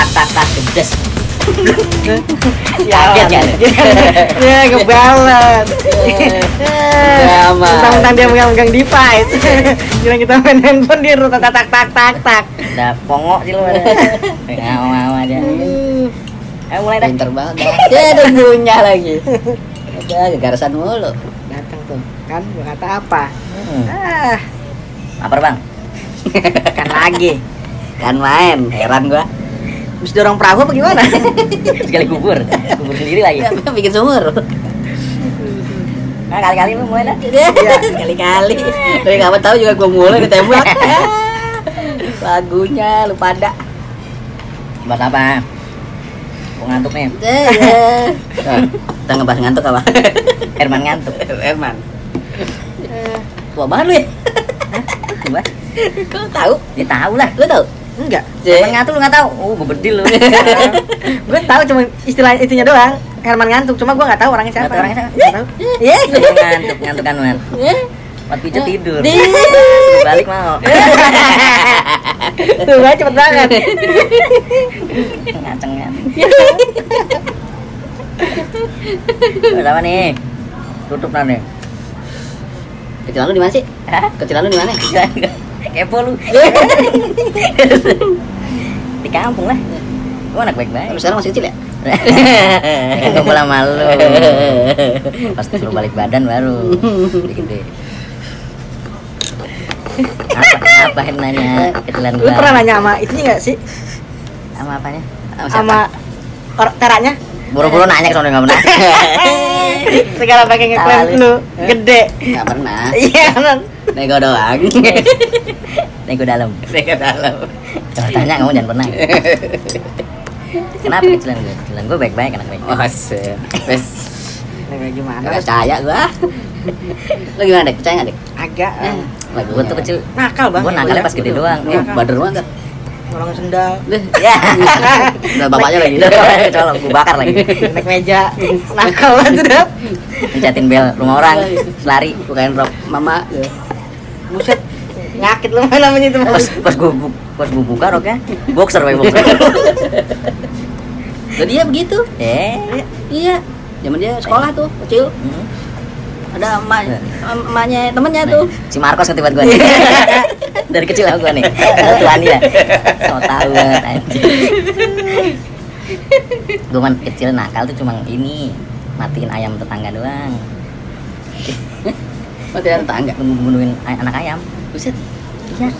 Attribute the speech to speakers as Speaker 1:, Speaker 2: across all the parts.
Speaker 1: tak tak tak gedes.
Speaker 2: Ya,
Speaker 1: Kaget kan?
Speaker 2: ya kebalan.
Speaker 1: Drama.
Speaker 2: Tentang dia megang-megang device. Gila kita main handphone dia tak tak tak tak tak tak.
Speaker 1: Udah pongok sih lu ada. Ngawang aja. Ayo mulai dah.
Speaker 3: Pinter banget. Ya ada punya lagi. Udah garasan mulu.
Speaker 2: Datang tuh, kan gua kata apa?
Speaker 1: Hmm.
Speaker 2: Ah,
Speaker 1: Lapar bang?
Speaker 2: kan lagi.
Speaker 3: Kan main, heran gua.
Speaker 2: Terus dorong perahu apa gimana?
Speaker 1: Sekali kubur, kubur sendiri lagi.
Speaker 3: Bikin sumur.
Speaker 1: Nah kali-kali lu mulai dah.
Speaker 3: Ya, kali-kali. Dari kapan tahu juga gua mulai ditembak. Lagunya lu pada.
Speaker 1: Buat apa? Gua ngantuk nih.
Speaker 3: Eh, ya. Nah, Kita ngebahas ngantuk apa?
Speaker 1: Herman ngantuk.
Speaker 3: Herman. Tua banget lu ya?
Speaker 1: Gua,
Speaker 3: Kau tahu?
Speaker 1: dia tahu lah.
Speaker 3: Lu tahu?
Speaker 2: Enggak.
Speaker 1: Herman ngantuk lu nggak tahu? Oh, gua bedil lu.
Speaker 2: gue tahu cuma istilah itunya doang. Herman ngantuk, cuma gue nggak tahu orangnya siapa.
Speaker 1: Tahu orangnya siapa?
Speaker 2: Nggak tahu.
Speaker 3: Iya.
Speaker 1: Lu ngantuk, ngantuk kan man. Buat pijat tidur. Balik mau.
Speaker 2: Tuh, gue cepet banget.
Speaker 1: Ngacengnya. Udah apa nih? Tutup nih.
Speaker 3: Kecilan lu di mana sih?
Speaker 1: Hah?
Speaker 3: Kecilan lu di mana?
Speaker 1: Kepo lu. Di kampung lah. Gua anak baik-baik.
Speaker 3: Lu sekarang masih kecil ya?
Speaker 1: Kan kumpul sama lu. Pas suruh balik badan baru gede. Apa apa yang nanya kecilan
Speaker 2: Lu pernah nanya sama itunya nggak sih?
Speaker 1: sama apanya?
Speaker 2: Sama orang teranya?
Speaker 1: Buru-buru nanya ke sono nggak pernah.
Speaker 2: Segala pakai ngeklaim lu gede.
Speaker 3: Enggak pernah.
Speaker 2: Iya, Bang.
Speaker 3: Nego doang.
Speaker 1: Nego dalam.
Speaker 3: Nego dalam.
Speaker 1: Kalau tanya kamu jangan pernah. Kenapa kecilan gue? Kecilan gue baik-baik anak baik.
Speaker 3: Oh, sih. Wes.
Speaker 2: Gimana?
Speaker 3: Gak percaya gua. Lu gimana, Dek? Percaya enggak, Dek?
Speaker 2: Agak.
Speaker 3: Eh,
Speaker 2: eh,
Speaker 1: Gue tuh kecil.
Speaker 2: Nakal, Bang.
Speaker 1: Gue nakalnya pas gede doang.
Speaker 3: Oh, bader banget.
Speaker 2: Ngolong sendal.
Speaker 1: Ya.
Speaker 3: Udah bapaknya lagi.
Speaker 1: Colok, gue bakar lagi.
Speaker 2: Naik meja. Nakal banget udah.
Speaker 1: Mencatin bel rumah orang, lari.
Speaker 3: Bukain rok mama.
Speaker 2: Buset. Nyakit lu namanya itu.
Speaker 1: Pas pas gue pas gue buka roknya, boxer pakai boxer.
Speaker 3: Lah dia begitu.
Speaker 1: Eh.
Speaker 3: Iya. Zaman dia sekolah tuh, kecil.
Speaker 1: Hmm.
Speaker 3: Ada emak, emaknya temennya tuh.
Speaker 1: Si Marcos ngerti buat gue nih. Dari kecil aku gue nih. Tuan ya. So tau banget anjir. Gue kan kecil nakal tuh cuma ini matiin ayam tetangga doang.
Speaker 3: Mati ada tetangga.
Speaker 1: Bunuhin ay- anak ayam.
Speaker 3: Buset.
Speaker 1: Iya.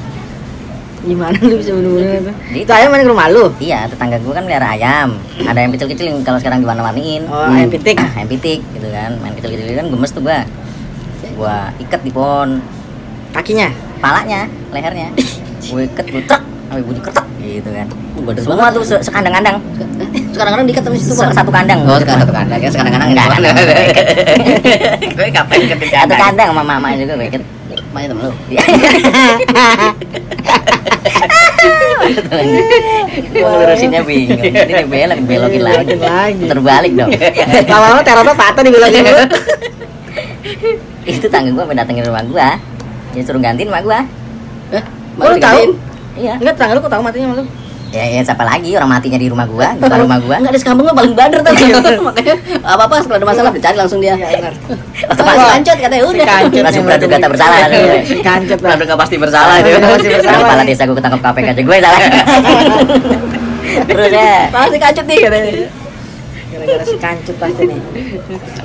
Speaker 2: Gimana lu bisa bunuh-bunuh itu?
Speaker 1: Jadi
Speaker 2: Itu ayam main ke rumah lu?
Speaker 1: Iya, tetangga gue kan melihara ayam. Ada yang kecil-kecil yang kalau sekarang diwarna-warniin.
Speaker 2: Oh, ayam pitik.
Speaker 1: ayam pitik gitu kan. Main kecil-kecil kan gemes tuh gua. Gua ikat di pohon
Speaker 2: Kakinya.
Speaker 1: palanya, lehernya. Gue ikat, gue truk, sampai bunyi ketek gitu kan.
Speaker 3: Oh, bader
Speaker 1: Semua
Speaker 3: banget.
Speaker 1: tuh se- sekandang-kandang.
Speaker 3: Sekarang-kadang diikat sama situ,
Speaker 1: Satu kandang.
Speaker 3: Oh, sekarang satu kandang ya, sekarang-kadang
Speaker 1: Enggak.
Speaker 3: Gue kapan ikat di
Speaker 1: Satu
Speaker 3: kandang?
Speaker 1: sama mama juga gue ikat.
Speaker 3: Emaknya temen lu.
Speaker 1: Gue ngelurusinnya bingung. Ini belok, belokin lagi. Terbalik dong.
Speaker 2: Lama-lama ternyata patah di belakang lu.
Speaker 1: Itu tangga gue datengin rumah gua. Dia suruh gantiin rumah gua.
Speaker 3: Eh,
Speaker 2: lu tahu?
Speaker 1: Iya.
Speaker 2: Enggak, tetangga lu kok tahu matinya sama lu?
Speaker 1: Ya, ya siapa lagi orang matinya di rumah gua, di rumah gua.
Speaker 3: Enggak ada sekampung lu paling bader tuh. Makanya apa-apa kalau ada masalah dicari langsung dia.
Speaker 2: Iya, benar.
Speaker 3: Otomatis kancot katanya udah.
Speaker 2: Kancot.
Speaker 1: Langsung praduga tak bersalah.
Speaker 2: Lah.
Speaker 3: Praduga pasti bersalah dia.
Speaker 2: pasti bersalah.
Speaker 1: Kepala desa gua ketangkap KPK aja gue salah. Terus ya,
Speaker 3: Pasti kancot nih katanya.
Speaker 2: Gara-gara si kancut pasti nih.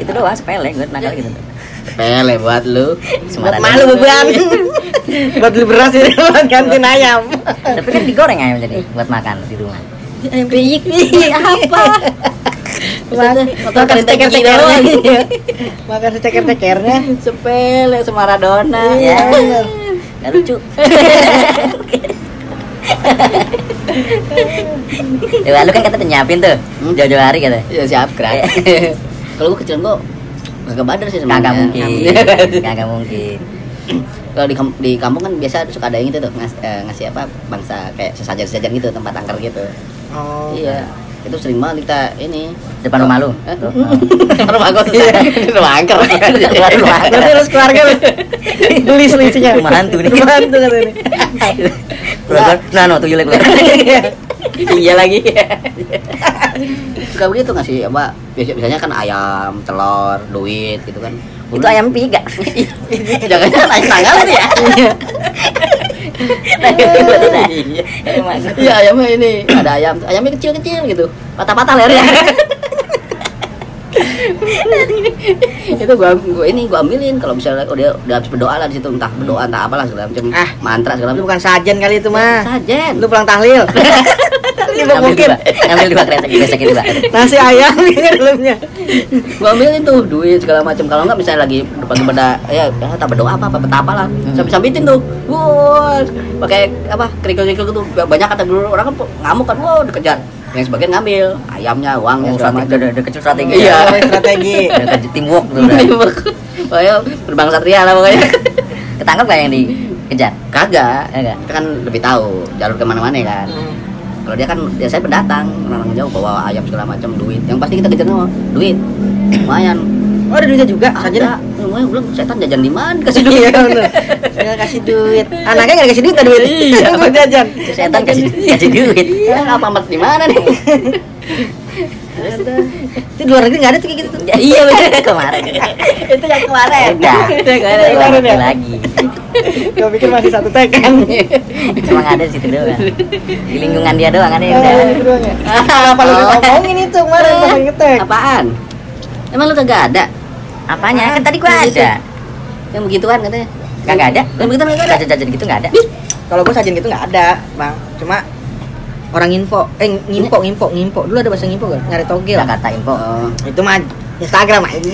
Speaker 1: itu doang sepele gue nakal gitu.
Speaker 3: Pele buat lu.
Speaker 2: Buat malu beban. Buat beli beras ini buat gantiin ayam.
Speaker 1: Tapi kan digoreng ayam jadi buat makan di rumah.
Speaker 3: Ayam piyik nih apa?
Speaker 2: Makan
Speaker 3: doang.
Speaker 2: Makan steker-stekernya.
Speaker 3: Sepele sama Maradona.
Speaker 1: Ya.
Speaker 2: bener.
Speaker 1: Gak lucu. Ya, lu kan kata nyiapin tuh
Speaker 3: Hmm.
Speaker 1: jauh-jauh hari kata.
Speaker 3: Ya siap gerak. Kalau gua kecil gua kagak bader sih sebenarnya.
Speaker 1: Kagak mungkin. Kagak mungkin.
Speaker 3: Kalau di, di kampung kan biasa suka ada yang gitu tuh ngas, eh, ngasih apa bangsa kayak sesajen-sesajen gitu tempat angker gitu.
Speaker 2: Oh.
Speaker 3: Iya. Itu sering banget kita ini.
Speaker 1: Depan rumah lu. Tuh.
Speaker 3: rumah gua tuh. rumah angker.
Speaker 1: Rumah angker.
Speaker 2: Harus keluarga lu. Beli selisihnya.
Speaker 1: Rumah hantu nih.
Speaker 2: Rumah hantu katanya.
Speaker 1: Nah no tuyul keluar.
Speaker 3: iya lagi suka begitu ngasih apa biasa- biasanya kan ayam telur duit gitu kan
Speaker 1: Itu ayam tiga.
Speaker 3: jangan jangan ayam tanggalan ya
Speaker 1: Iya. Emang.
Speaker 3: iya ayamnya ini ada ayam ayamnya kecil kecil gitu patah-patah lehernya itu gua, gua ini gua ambilin kalau misalnya udah udah habis berdoa lah di situ entah berdoa entah apalah segala macam
Speaker 2: Ah.
Speaker 3: mantra segala macam.
Speaker 2: bukan sajen kali itu mah.
Speaker 3: sajen.
Speaker 2: Lu pulang tahlil. Ini mungkin.
Speaker 1: dua, ambil dua kereta besok dua.
Speaker 2: nasi ayam ini dalamnya.
Speaker 3: gua ambilin tuh duit segala macam. Kalau nggak misalnya lagi lagi pada ya, ya tak berdoa apa apa apa lah sampai sambitin tuh. Wah pakai apa kerikil kerikil gitu. Banyak kata dulu orang kan ngamuk kan. Wah dikejar yang sebagian ngambil ayamnya uangnya
Speaker 1: Oh,
Speaker 3: segala
Speaker 1: strategi,
Speaker 3: macam
Speaker 1: udah, udah kecil strategi.
Speaker 3: Iya.
Speaker 2: Oh, strategi.
Speaker 1: Udah teamwork tuh udah.
Speaker 3: pokoknya berbang satria lah pokoknya
Speaker 1: Ketangkep gak yang dikejar?
Speaker 3: kagak. Kita kan lebih tahu jalur ke mana-mana kan
Speaker 2: Hmm.
Speaker 3: kalau dia kan dia saya pendatang orang jauh bawa ayam segala macam duit yang pasti kita kejar duit lumayan
Speaker 2: Oh, ada duitnya juga sajen.
Speaker 3: ada lumayan belum setan jajan di mana kasih duit
Speaker 2: Iya bener. Nggak kasih duit. Anaknya nggak dikasih duit, nggak duit.
Speaker 3: Iya.
Speaker 2: Buat jajan.
Speaker 1: Setan kasih kasih duit.
Speaker 3: ya apa amat di mana nih
Speaker 2: Itu luar negeri nggak ada tuh kayak gitu. tuh.
Speaker 1: Iya bener kemarin.
Speaker 3: itu yang kemarin
Speaker 1: Udah.
Speaker 3: Itu yang kemarin.
Speaker 2: Ya?
Speaker 1: lagi.
Speaker 2: Gue pikir masih satu tekan.
Speaker 1: Emang ada di situ doang. Di lingkungan dia doang ada yang
Speaker 2: Oh,
Speaker 1: udah.
Speaker 2: ya. Apa lu ngomongin itu kemarin pas lagi ngetek?
Speaker 3: apaan emang lu kagak ada
Speaker 1: Apanya? Kan tadi gua ada.
Speaker 3: yang begituan katanya
Speaker 1: Kagak ada.
Speaker 3: yang begituan kagak ada
Speaker 1: Jajan-jajan gitu nggak ada.
Speaker 2: Kalau gue sajen gitu nggak ada, bang. Cuma orang info, eh ngimpo, ngimpo, ngimpo. Dulu ada bahasa ngimpo gak? Nyari togel.
Speaker 1: Nggak kata info.
Speaker 3: oh
Speaker 2: Itu mah Instagram aja.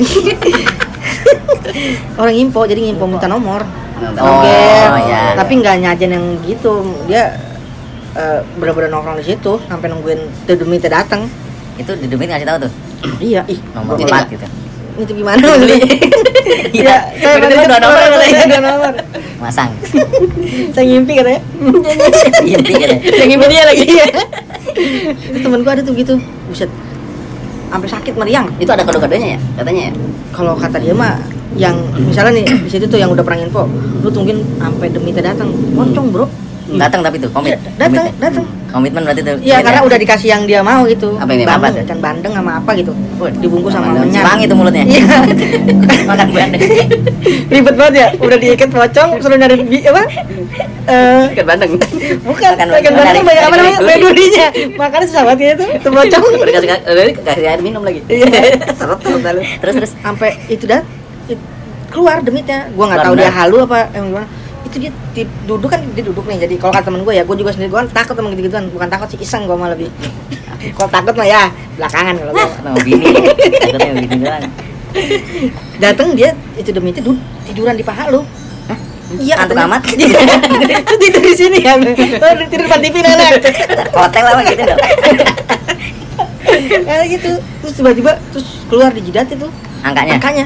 Speaker 2: orang info, jadi ngimpo minta nomor.
Speaker 1: Oh, iya.
Speaker 2: Tapi nggak nyajen yang gitu. Dia eh, bener-bener nongkrong di situ sampai nungguin tuh demi teh datang.
Speaker 1: Itu di Dumit ngasih tahu tuh.
Speaker 2: Iya, ih,
Speaker 1: Nomor empat gitu.
Speaker 2: Itu gimana beli? Iya, saya mana-
Speaker 3: dua nomor
Speaker 2: saya
Speaker 3: katanya.
Speaker 2: dua nomor.
Speaker 1: Masang.
Speaker 2: Saya ngimpi katanya.
Speaker 1: Impi kan.
Speaker 3: yang ini dia lagi.
Speaker 2: Itu temen gua ada tuh gitu. Buset. Sampai sakit meriang.
Speaker 3: itu ada kode-kodenya ya katanya ya
Speaker 2: Kalau kata dia mah yang misalnya nih di situ tuh yang udah pernah info, lu tungguin sampai demi teh datang. Pocong, Bro.
Speaker 1: Datang tapi tuh komit.
Speaker 2: Datang, datang.
Speaker 1: Komitmen berarti tuh.
Speaker 2: Iya, karena udah dikasih yang dia mau gitu.
Speaker 3: Apa ini,
Speaker 2: Bandeng,
Speaker 1: apa tuh?
Speaker 2: ikan bandeng sama apa gitu. Dibungkus sama menyan.
Speaker 1: Wangi tuh mulutnya.
Speaker 2: Iya.
Speaker 1: Makan bandeng.
Speaker 2: Ribet banget ya. Udah diikat pocong, suruh nyari apa? Eh,
Speaker 3: ikan bandeng
Speaker 2: bukan.
Speaker 1: Makan
Speaker 2: Ikan
Speaker 1: bandeng.
Speaker 2: bandeng banyak apa namanya?
Speaker 1: dari
Speaker 2: Banyak
Speaker 1: duri.
Speaker 2: durinya. Makanya susah banget ya itu. Itu pocong.
Speaker 3: udah kasih air minum lagi
Speaker 2: Iya.
Speaker 3: seret
Speaker 1: Terus terus
Speaker 2: sampai itu dah keluar demitnya gua nggak tahu dia halu apa emang gimana itu dia ti- duduk kan dia duduk nih jadi kalau kata temen gue ya gue juga sendiri gue kan takut sama gitu gituan bukan takut sih iseng gue malah lebih kalau takut mah ya belakangan kalau gue
Speaker 1: mau bini. Takutnya bini doang.
Speaker 2: dateng dia itu demitnya duduk tiduran di paha lu Iya,
Speaker 1: Ngantuk
Speaker 2: katanya.
Speaker 1: amat.
Speaker 2: Itu tidur di sini ya. Oh, tidur depan TV nenek.
Speaker 1: Hotel apa gitu dong.
Speaker 2: Kayak gitu. Terus tiba-tiba terus keluar di jidat itu.
Speaker 1: Angkanya.
Speaker 2: Angkanya.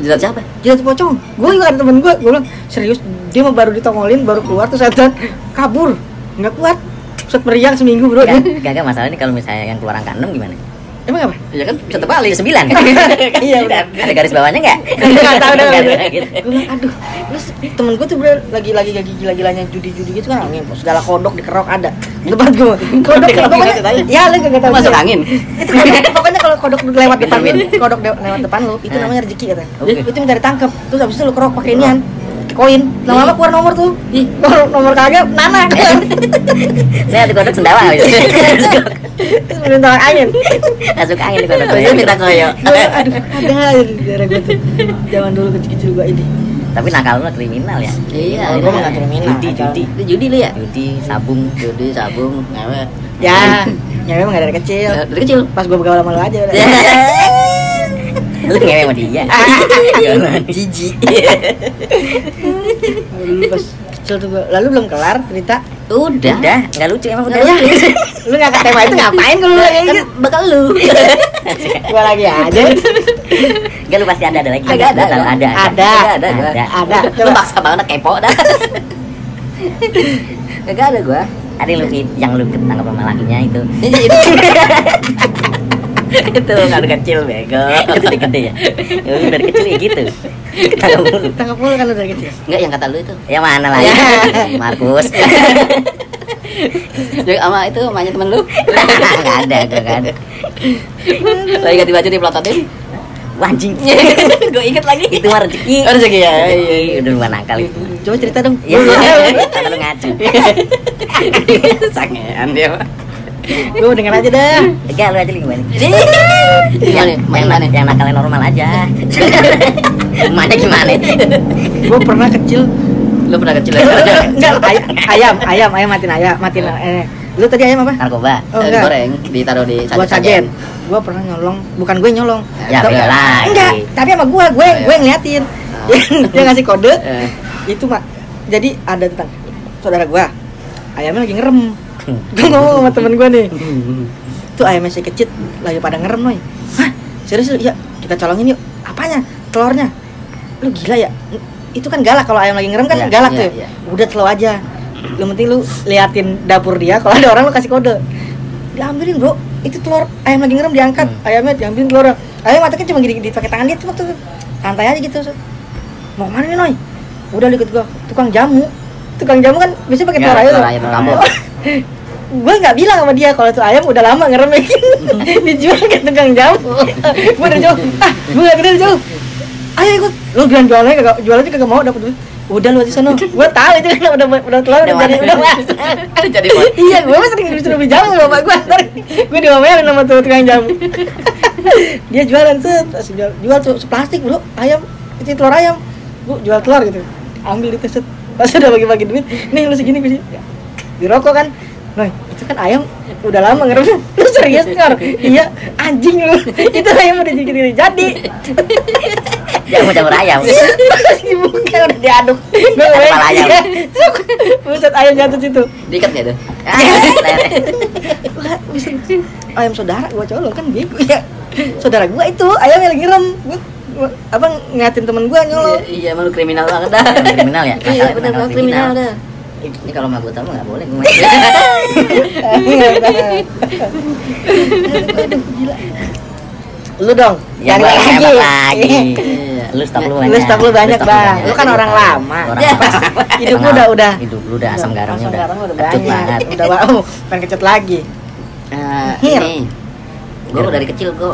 Speaker 3: Jidat siapa?
Speaker 2: Jidat pocong. Gue juga ada temen gue gue bilang serius dia mah baru ditongolin baru keluar terus setan kabur. Nggak kuat. Set meriang seminggu bro.
Speaker 1: Gak, gak, masalah ini kalau misalnya yang keluar angka 6 gimana?
Speaker 2: Emang apa?
Speaker 3: Ya kan bisa terbalik.
Speaker 1: Sembilan.
Speaker 2: Iya, udah.
Speaker 1: Ada garis bawahnya nggak?
Speaker 2: nggak tahu
Speaker 1: Nggak
Speaker 2: gue bilang aduh terus temen gue tuh bener lagi lagi lagi gila gilanya judi judi gitu kan angin segala kodok dikerok ada. Tempat gue kodok
Speaker 3: Dikerok
Speaker 2: pokoknya ya lu gak tahu
Speaker 3: masuk angin.
Speaker 2: Itu pokoknya- kalau kodok lewat depan lu kodok lewat depan lu itu
Speaker 1: Ah.
Speaker 2: namanya rezeki katanya. Itu minta ditangkap terus habis itu lu kerok pakai inian koin. Lama-lama keluar nomor tuh? Kalau nomor kagak nanak
Speaker 1: Saya di kodok sendawa
Speaker 2: minta angin.
Speaker 1: Masuk angin di kodok.
Speaker 3: Biasanya minta koyo.
Speaker 2: aduh ada aja di daerah gue tuh? Zaman dulu kecil-kecil gue ini.
Speaker 1: Tapi nakal lu kriminal ya.
Speaker 3: iya
Speaker 2: Oh, mah nggak kriminal.
Speaker 1: Judi, judi.
Speaker 3: itu judi lu ya?
Speaker 1: Judi, sabung.
Speaker 3: judi sabung ngewe
Speaker 2: ya. Nyewe emang dari kecil.
Speaker 3: Dari kecil.
Speaker 2: Pas gue bergaul sama lu aja udah.
Speaker 1: Lu ngewe sama dia.
Speaker 3: jijik
Speaker 2: dulu pas kecil tuh lalu belum kelar cerita
Speaker 3: udah
Speaker 1: Udah, nggak lucu emang udah.
Speaker 2: Ya, lu ngangkat tema itu ngapain kalau lu lagi
Speaker 3: kan bakal lu
Speaker 2: gue lagi aja
Speaker 1: Enggak lu pasti ada ada lagi.
Speaker 3: Ada, ada.
Speaker 1: ada.
Speaker 2: Ada.
Speaker 3: ada gua.
Speaker 1: Ada.
Speaker 2: ada
Speaker 3: lu
Speaker 2: coba
Speaker 3: maksa banget kepo dah Gak ada gua
Speaker 1: Ada yang lu yang lu ketangkap sama lakinya itu.
Speaker 3: Itu
Speaker 1: kalau kecil bego. Gede-gede ya. Ya udah dari kecil ya gitu. Ketangkap mulu.
Speaker 2: tangkap mulu kan lu dari kecil
Speaker 3: Enggak yang kata lu itu
Speaker 1: Ya mana lah
Speaker 2: Ya.
Speaker 1: Markus.
Speaker 3: Jadi sama itu mamanya temen lu
Speaker 1: Enggak ada, enggak ada.
Speaker 3: lagi ganti baju di pelototin
Speaker 1: Wah, Anjing.
Speaker 3: gue inget lagi
Speaker 1: Itu mah rezeki.
Speaker 3: Oh, rezeki ya, iya, iya.
Speaker 1: Udah bukan nakal itu.
Speaker 2: Coba cerita dong.
Speaker 1: Iya, karena lu ngacu.
Speaker 3: sangean dia
Speaker 2: Gue denger aja dah.
Speaker 1: Enggak, lu aja li gimana?
Speaker 3: Gimana?
Speaker 1: Yang,
Speaker 3: mana?
Speaker 1: yang nakalnya normal aja. Mana gimana?
Speaker 2: Gue pernah kecil
Speaker 3: lu pernah kecil
Speaker 2: Enggak, ay- ayam, ayam, ayam matiin ayam, matiin eh. Lu tadi ayam apa?
Speaker 1: Narkoba.
Speaker 2: Oh, enggak.
Speaker 3: goreng ditaruh di
Speaker 2: Buat sajen. Gue pernah nyolong, bukan gue nyolong.
Speaker 1: Ya,
Speaker 2: Tapi-. Enggak, tapi sama gue, gue,
Speaker 3: Oh,
Speaker 2: gue ngeliatin. Dia, dia ngasih kode,
Speaker 3: Eh,
Speaker 2: itu mak. Jadi ada tentang saudara gue, ayamnya lagi ngerem. Gue ngomong sama temen gue nih, tuh ayamnya si kecil lagi pada ngerem noy. Hah, serius lu? Ya, kita colongin yuk. Apanya? Telurnya. Lu gila ya? Itu kan galak kalau ayam lagi ngerem kan
Speaker 1: Iya,
Speaker 2: galak
Speaker 3: iya,
Speaker 2: tuh.
Speaker 3: iya.
Speaker 2: Udah telur aja. Yang penting lu liatin dapur dia, kalau ada orang lu kasih kode. Diambilin, Bro. Itu telur ayam lagi ngerem diangkat,
Speaker 1: Hmm.
Speaker 2: ayamnya diambilin telur. Ayam matanya cuma gini, gini pakai tangan dia tuh waktu santai aja gitu. Mau ke mana nih, Noy? Udah lu ikut gua, tukang jamu. Tukang jamu kan biasanya pakai
Speaker 1: Ya,
Speaker 2: telur ayam.
Speaker 3: ayam kampung.
Speaker 2: gue nggak bilang sama dia kalau tuh ayam udah lama ngeremek dijual ke tukang jamu. Gue udah jauh. Ah gue nggak kenal jauh. Ayo ikut. Lu bilang jualnya kagak jualnya kagak mau dapat duit udah lu aja sana. Gue tahu itu kan udah udah telur udah,
Speaker 1: Udah
Speaker 2: jadi udah
Speaker 3: jadi bos.
Speaker 2: Iya gue mah sering disuruh beli jamu sama bapak gue ntar gue diomelin sama tuh tukang jamu. Dia jualan set. Jual jual tuh seplastik bro. Ayam itu telur ayam. Bu jual telur gitu. Ambil itu set. Pas udah bagi-bagi duit nih lu segini gue sih di rokok kan Nah, itu kan ayam udah lama ngerem. Lu serius ngar iya anjing lu. Itu ayam udah jadi jadi
Speaker 1: Jamu jamur ayam.
Speaker 2: dibuka udah diaduk. Gue
Speaker 1: Kepala ayam.
Speaker 2: buset ayam jatuh situ.
Speaker 3: Diikat
Speaker 1: Ah,
Speaker 2: bisa ayam saudara gua colok kan bego. Ya saudara gua itu ayam yang lagi ngerem. Gua, gua apa ngeliatin temen gua nyolong.
Speaker 3: Iya emang lu kriminal banget dah.
Speaker 1: Kriminal ya?
Speaker 3: iya banget kriminal. dah
Speaker 1: Ini kalau mah gue tahu nggak boleh gue
Speaker 2: Aduh, gila. lu dong
Speaker 1: Ya
Speaker 2: cari lagi
Speaker 1: lagi.
Speaker 3: Iya.
Speaker 1: Lu stok lu
Speaker 2: Lu
Speaker 1: banyak.
Speaker 2: stok lu banyak, Bang. Lu kan orang lama.
Speaker 1: Orang
Speaker 2: Ya,
Speaker 1: lama.
Speaker 2: hidup lu udah- udah-
Speaker 1: hidup lu udah asam garamnya udah,
Speaker 2: udah
Speaker 1: kecut banget.
Speaker 2: udah bau pengen kecut lagi
Speaker 3: Nah,
Speaker 2: Hir.
Speaker 3: ini gue dari kecil gue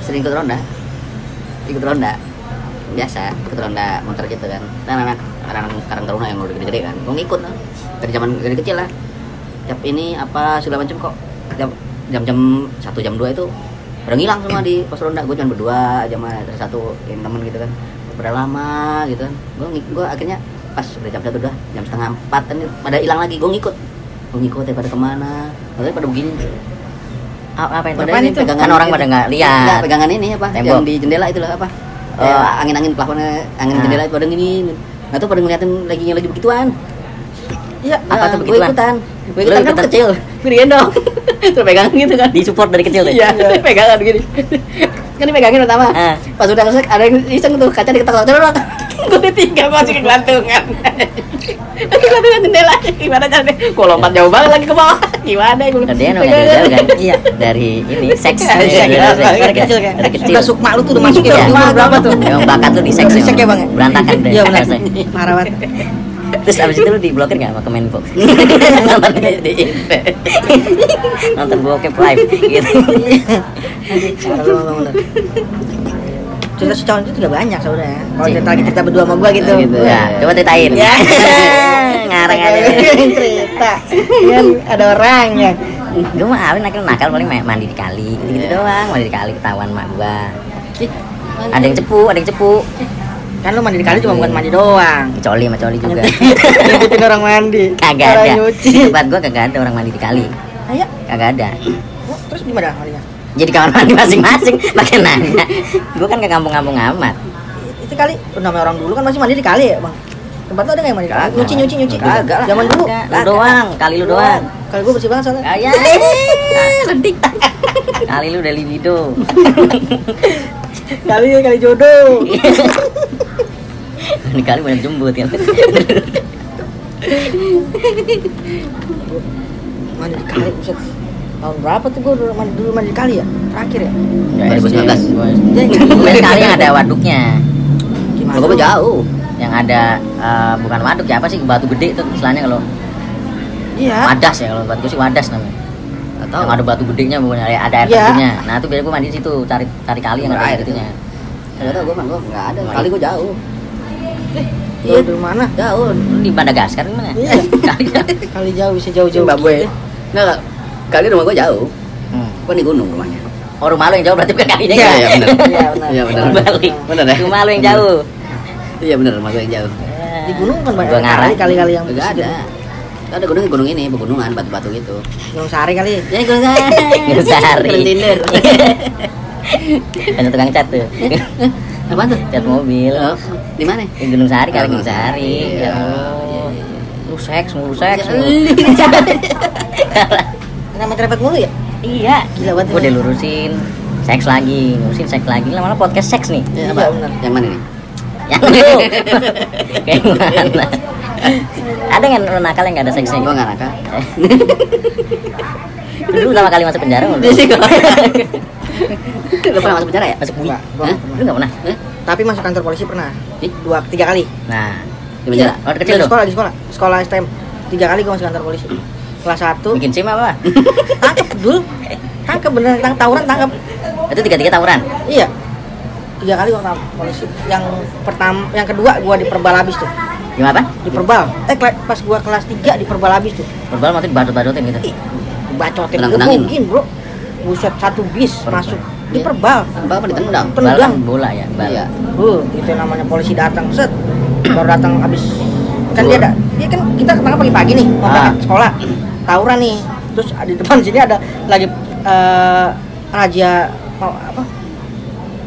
Speaker 3: sering ikut ronda ikut ronda biasa ikut ronda motor gitu kan dan anak anak karang taruna yang udah gede-gede kan gue ngikut lah dari zaman dari kecil lah tiap ini apa segala macam kok jam jam jam satu jam dua itu udah ngilang semua di pos ronda gue cuma berdua ada satu yang temen gitu kan udah lama gitu kan gue gue akhirnya pas udah jam satu udah jam setengah empat kan pada hilang lagi gue ngikut gue ngikut ya pada ke mana Padahal pada begini
Speaker 1: A- Apa itu?
Speaker 2: Apaan itu?
Speaker 1: Kan orang pada nggak lihat.
Speaker 3: pegangan ini apa?
Speaker 1: Tembok.
Speaker 3: Yang di jendela itu loh apa? Eh, angin-angin plafonnya, angin
Speaker 1: Ah.
Speaker 3: jendela itu pada gini. Nah tuh pada ngeliatin lagi yang lagi begituan.
Speaker 2: iya
Speaker 1: Apa tuh
Speaker 3: gue
Speaker 1: begituan?
Speaker 3: ikutan.
Speaker 1: Lu
Speaker 3: Gue ikutan kan
Speaker 1: ikutan?
Speaker 3: kecil. Gue digendong. Terus pegangan gitu kan.
Speaker 1: Di support dari kecil tuh.
Speaker 3: Iya, pegangan gini. kan dipegangin pertama.
Speaker 1: Ah.
Speaker 3: Pas udah selesai ada yang iseng tuh kaca diketok terus. Gue ditinggal masuk ke gelantungan. Lagi gelantungan jendela. Gimana caranya? Gue lompat jauh banget lagi ke bawah. Gimana gue?
Speaker 1: Nah, dia nggak jauh kan?
Speaker 2: Iya.
Speaker 1: Dari ini seks.
Speaker 3: Iya,
Speaker 1: Dari-
Speaker 3: iya,
Speaker 1: dari-
Speaker 3: iya.
Speaker 1: dari-
Speaker 2: dari kecil kan
Speaker 1: Dari kecil.
Speaker 2: udah sukma lu tuh udah masuk ya di umur berapa tuh
Speaker 1: Emang bakat lu di seks.
Speaker 2: Di seks ya. Bang, ya?
Speaker 1: Berantakan deh.
Speaker 2: iya benar
Speaker 1: Rasanya.
Speaker 2: parah banget
Speaker 1: Terus abis itu lu diblokir nggak sama Kemenpo? Nonton
Speaker 3: di
Speaker 1: nonton bokep live gitu.
Speaker 2: Bener. Cerita calon itu juga banyak sebenarnya kalau cerita lagi cerita berdua sama gua gitu
Speaker 3: gitu.
Speaker 1: Ya, coba ceritain.
Speaker 2: Ya.
Speaker 1: Ngarang aja.
Speaker 2: cerita kan ada orangnya
Speaker 1: Gue mah awin nakal nakal paling ma- mandi di kali gitu,
Speaker 3: Iya.
Speaker 1: doang mandi di kali ketahuan mak gua. Ada yang cepu, ada yang cepu.
Speaker 2: kan lu mandi di kali cuma bukan mandi doang
Speaker 1: Coli sama coli juga.
Speaker 2: ngikutin orang mandi
Speaker 1: Kagak
Speaker 2: orang
Speaker 1: ada.
Speaker 2: nyuci
Speaker 1: tempat gua kagak ada orang mandi di kali.
Speaker 2: ayo
Speaker 1: Kagak ada.
Speaker 2: Terus gimana mandinya
Speaker 1: Jadi kamar mandi masing-masing pakai nanya. Gua kan ke kampung-kampung amat.
Speaker 2: itu kali namanya orang dulu kan masih mandi di kali ya bang tempat lu ada nggak yang mandi di kali nyuci nyuci nyuci
Speaker 3: Kagak lah.
Speaker 2: zaman dulu.
Speaker 1: Lu doang, kali lu doang.
Speaker 2: kali gua bersih banget soalnya
Speaker 1: Kayak lentik. Kali lu udah libido.
Speaker 2: kali kali jodoh
Speaker 1: Di kali banyak jembut kan.
Speaker 2: mandi di kali tahun berapa tuh gua dulu mandi, dulu mandi di kali ya terakhir ya
Speaker 3: 2019.
Speaker 2: ya
Speaker 1: Bukan kali yang ada waduknya.
Speaker 3: Kalau gue jauh.
Speaker 1: Yang ada eh, bukan waduk ya apa sih batu gede tuh istilahnya kalau
Speaker 2: Iya.
Speaker 1: Wadas ya kalau buat gue sih wadas namanya.
Speaker 3: Atau
Speaker 1: Yang ada batu gedenya pokoknya ada ada air terjunnya. Nah, itu biasanya gue mandi di situ, cari cari kali yang ada
Speaker 3: Air
Speaker 1: itunya.
Speaker 3: Enggak tahu gua mah gua enggak ada. Kali gua jauh.
Speaker 2: Iya, di mana?
Speaker 3: Jauh.
Speaker 1: Di Madagaskar gimana?
Speaker 2: Iya. Kali jauh bisa jauh-jauh.
Speaker 3: Zimbabwe. Enggak, enggak. Kali rumah gua jauh.
Speaker 1: Hmm.
Speaker 3: Gua di gunung rumahnya.
Speaker 1: Oh, rumah lu yang jauh berarti bukan kalinya
Speaker 3: Iya,
Speaker 1: kan?
Speaker 3: iya benar.
Speaker 2: Iya, benar.
Speaker 3: Iya benar.
Speaker 1: Balik.
Speaker 3: Benar ya?
Speaker 1: Rumah lu yang jauh.
Speaker 3: Iya benar, rumah gua yang jauh.
Speaker 2: Di gunung kan banyak
Speaker 1: Gua ngarang.
Speaker 2: kali kali-kali yang
Speaker 3: Enggak ada. Ada gunung gunung ini, pegunungan batu-batu gitu.
Speaker 2: Gunung Sari kali.
Speaker 3: Ya gunung
Speaker 1: Gunung Sari.
Speaker 3: Gunung Tinder.
Speaker 1: Banyak tukang cat tuh.
Speaker 3: Apa tuh?
Speaker 1: Cat mobil.
Speaker 3: Oh, di mana?
Speaker 1: Di Gunung Sari kali
Speaker 3: Oh,
Speaker 1: Gunung Sari.
Speaker 3: iya.
Speaker 1: Ya. Lu seks, mulu seks.
Speaker 2: Nama trepet mulu ya?
Speaker 1: Iya,
Speaker 2: Gila banget.
Speaker 1: Gue dilurusin seks lagi, ngurusin seks lagi. Lama-lama podcast seks nih.
Speaker 3: Ya,
Speaker 2: Iya,
Speaker 3: apa?
Speaker 2: benar.
Speaker 3: Yang mana nih?
Speaker 1: Yang lu. Kayak mana? Ada nggak lu nakal yang nggak ada seksnya?
Speaker 3: Gua enggak nakal.
Speaker 1: Dulu pertama kali masuk penjara?
Speaker 3: Dia sih. Lu pernah masuk penjara ya?
Speaker 1: Masuk bui.
Speaker 2: Nggak.
Speaker 1: Lu nggak pernah?
Speaker 3: Hah?
Speaker 2: Tapi masuk kantor polisi pernah.
Speaker 3: Ih,
Speaker 2: Dua, tiga kali.
Speaker 1: Nah,
Speaker 3: Di penjara.
Speaker 1: oh kecil
Speaker 2: di
Speaker 1: dong.
Speaker 2: sekolah, di sekolah. Sekolah STM. Tiga kali gua masuk kantor polisi. Kelas satu,
Speaker 1: Bikin sim apa?
Speaker 2: tangkep dulu. Tangkep beneran tang tawuran tangkep.
Speaker 1: Itu tiga-tiga tawuran.
Speaker 2: Iya. Tiga kali gua polisi. Yang pertama, yang kedua gua diperbal habis tuh.
Speaker 1: Gimana?
Speaker 2: Diperbal. Eh pas gua kelas 3 diperbal habis tuh.
Speaker 1: Berbal mati badut-badutin gitu.
Speaker 2: Ih, bacotin
Speaker 3: Tenang-tenangin.
Speaker 2: gebukin, Bro. Buset satu bis
Speaker 1: Perbal.
Speaker 2: masuk diperbal.
Speaker 3: Bapak ditendang.
Speaker 1: Bal
Speaker 2: Tendang.
Speaker 1: kan bola ya, bal.
Speaker 3: Iya.
Speaker 2: Uh, itu namanya polisi datang set. Baru datang habis kan dia ada dia kan kita ketangkap pagi-pagi nih mau
Speaker 1: Ah.
Speaker 2: sekolah. Tawuran nih terus di depan sini ada lagi eh, raja apa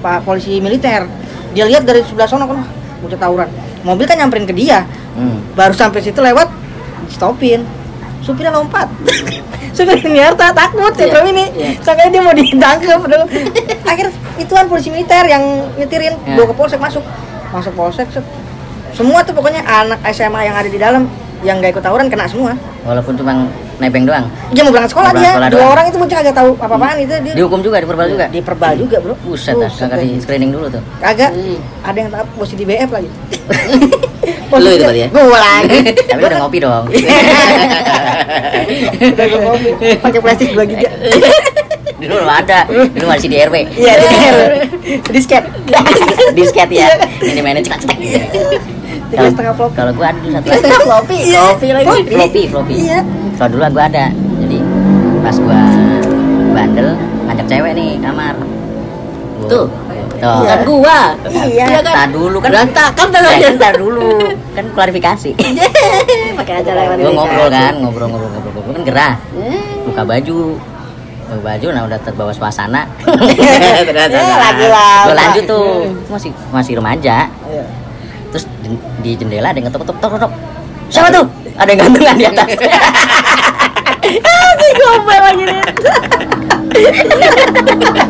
Speaker 2: pak polisi militer. Dia lihat dari sebelah sana kan bocah tawuran. Mobil kan nyamperin ke dia.
Speaker 1: Hmm.
Speaker 2: baru sampai situ lewat stopin supirnya lompat. Supir ternyata takut ya
Speaker 3: Iya,
Speaker 2: ini. Sangkanya dia mau ditangkap akhirnya ituan polisi militer yang nyetirin
Speaker 1: Ya.
Speaker 2: bawa ke polsek masuk. Masuk polsek. Semua tuh pokoknya anak SMA yang ada di dalam yang gak ikut tawuran kena semua
Speaker 1: Walaupun cuma nebeng doang.
Speaker 2: dia mau berangkat sekolah dia
Speaker 1: sekolah
Speaker 2: dua
Speaker 1: doang.
Speaker 2: orang itu bocah kagak tahu apa-apaan itu dia
Speaker 1: Dihukum juga, diperbal juga.
Speaker 2: diperbal juga bro
Speaker 1: Buset, dah, kagak di screening dulu tuh.
Speaker 2: kagak
Speaker 3: Hmm.
Speaker 2: ada yang tahu posisi di BF lagi
Speaker 3: Lu itu berarti ya?
Speaker 2: gue lagi
Speaker 1: Tapi udah ngopi dong.
Speaker 2: udah ngopi pakai plastik dua giga
Speaker 1: Dulu belum ada. Dulu masih di RW.
Speaker 2: iya di disket
Speaker 1: Disket ya. Ini cetak cetak.
Speaker 2: Tiga setengah floppy
Speaker 1: Kalau gua ada dulu satu
Speaker 2: tiga setengah floppy
Speaker 1: Floppy lagi.
Speaker 2: floppy
Speaker 1: Floppy, floppy.
Speaker 2: iya
Speaker 1: Kalau dulu gua ada. Jadi pas gua bandel ngajak cewek nih kamar.
Speaker 3: Tuh.
Speaker 1: Tuh.
Speaker 3: Bukan gua.
Speaker 2: Iya.
Speaker 3: Iya kan?
Speaker 1: Tar dulu kan
Speaker 3: Berantakan.
Speaker 1: Saya kan tar dulu kan klarifikasi.
Speaker 2: pakai acara yang
Speaker 1: Gua ngobrol kan, ngobrol ngobrol ngobrol, ngobrol kan gerah.
Speaker 3: Eh,
Speaker 1: Buka baju, buka baju, nah udah terbawa suasana.
Speaker 3: Ternyata.
Speaker 2: Ya, lagi lah
Speaker 1: Gua lanjut tuh, masih masih remaja.
Speaker 2: Iya
Speaker 1: terus di jendela ada yang tutup-tutup, siapa tuh? Ada yang gantungan di atas. Si gombal lagi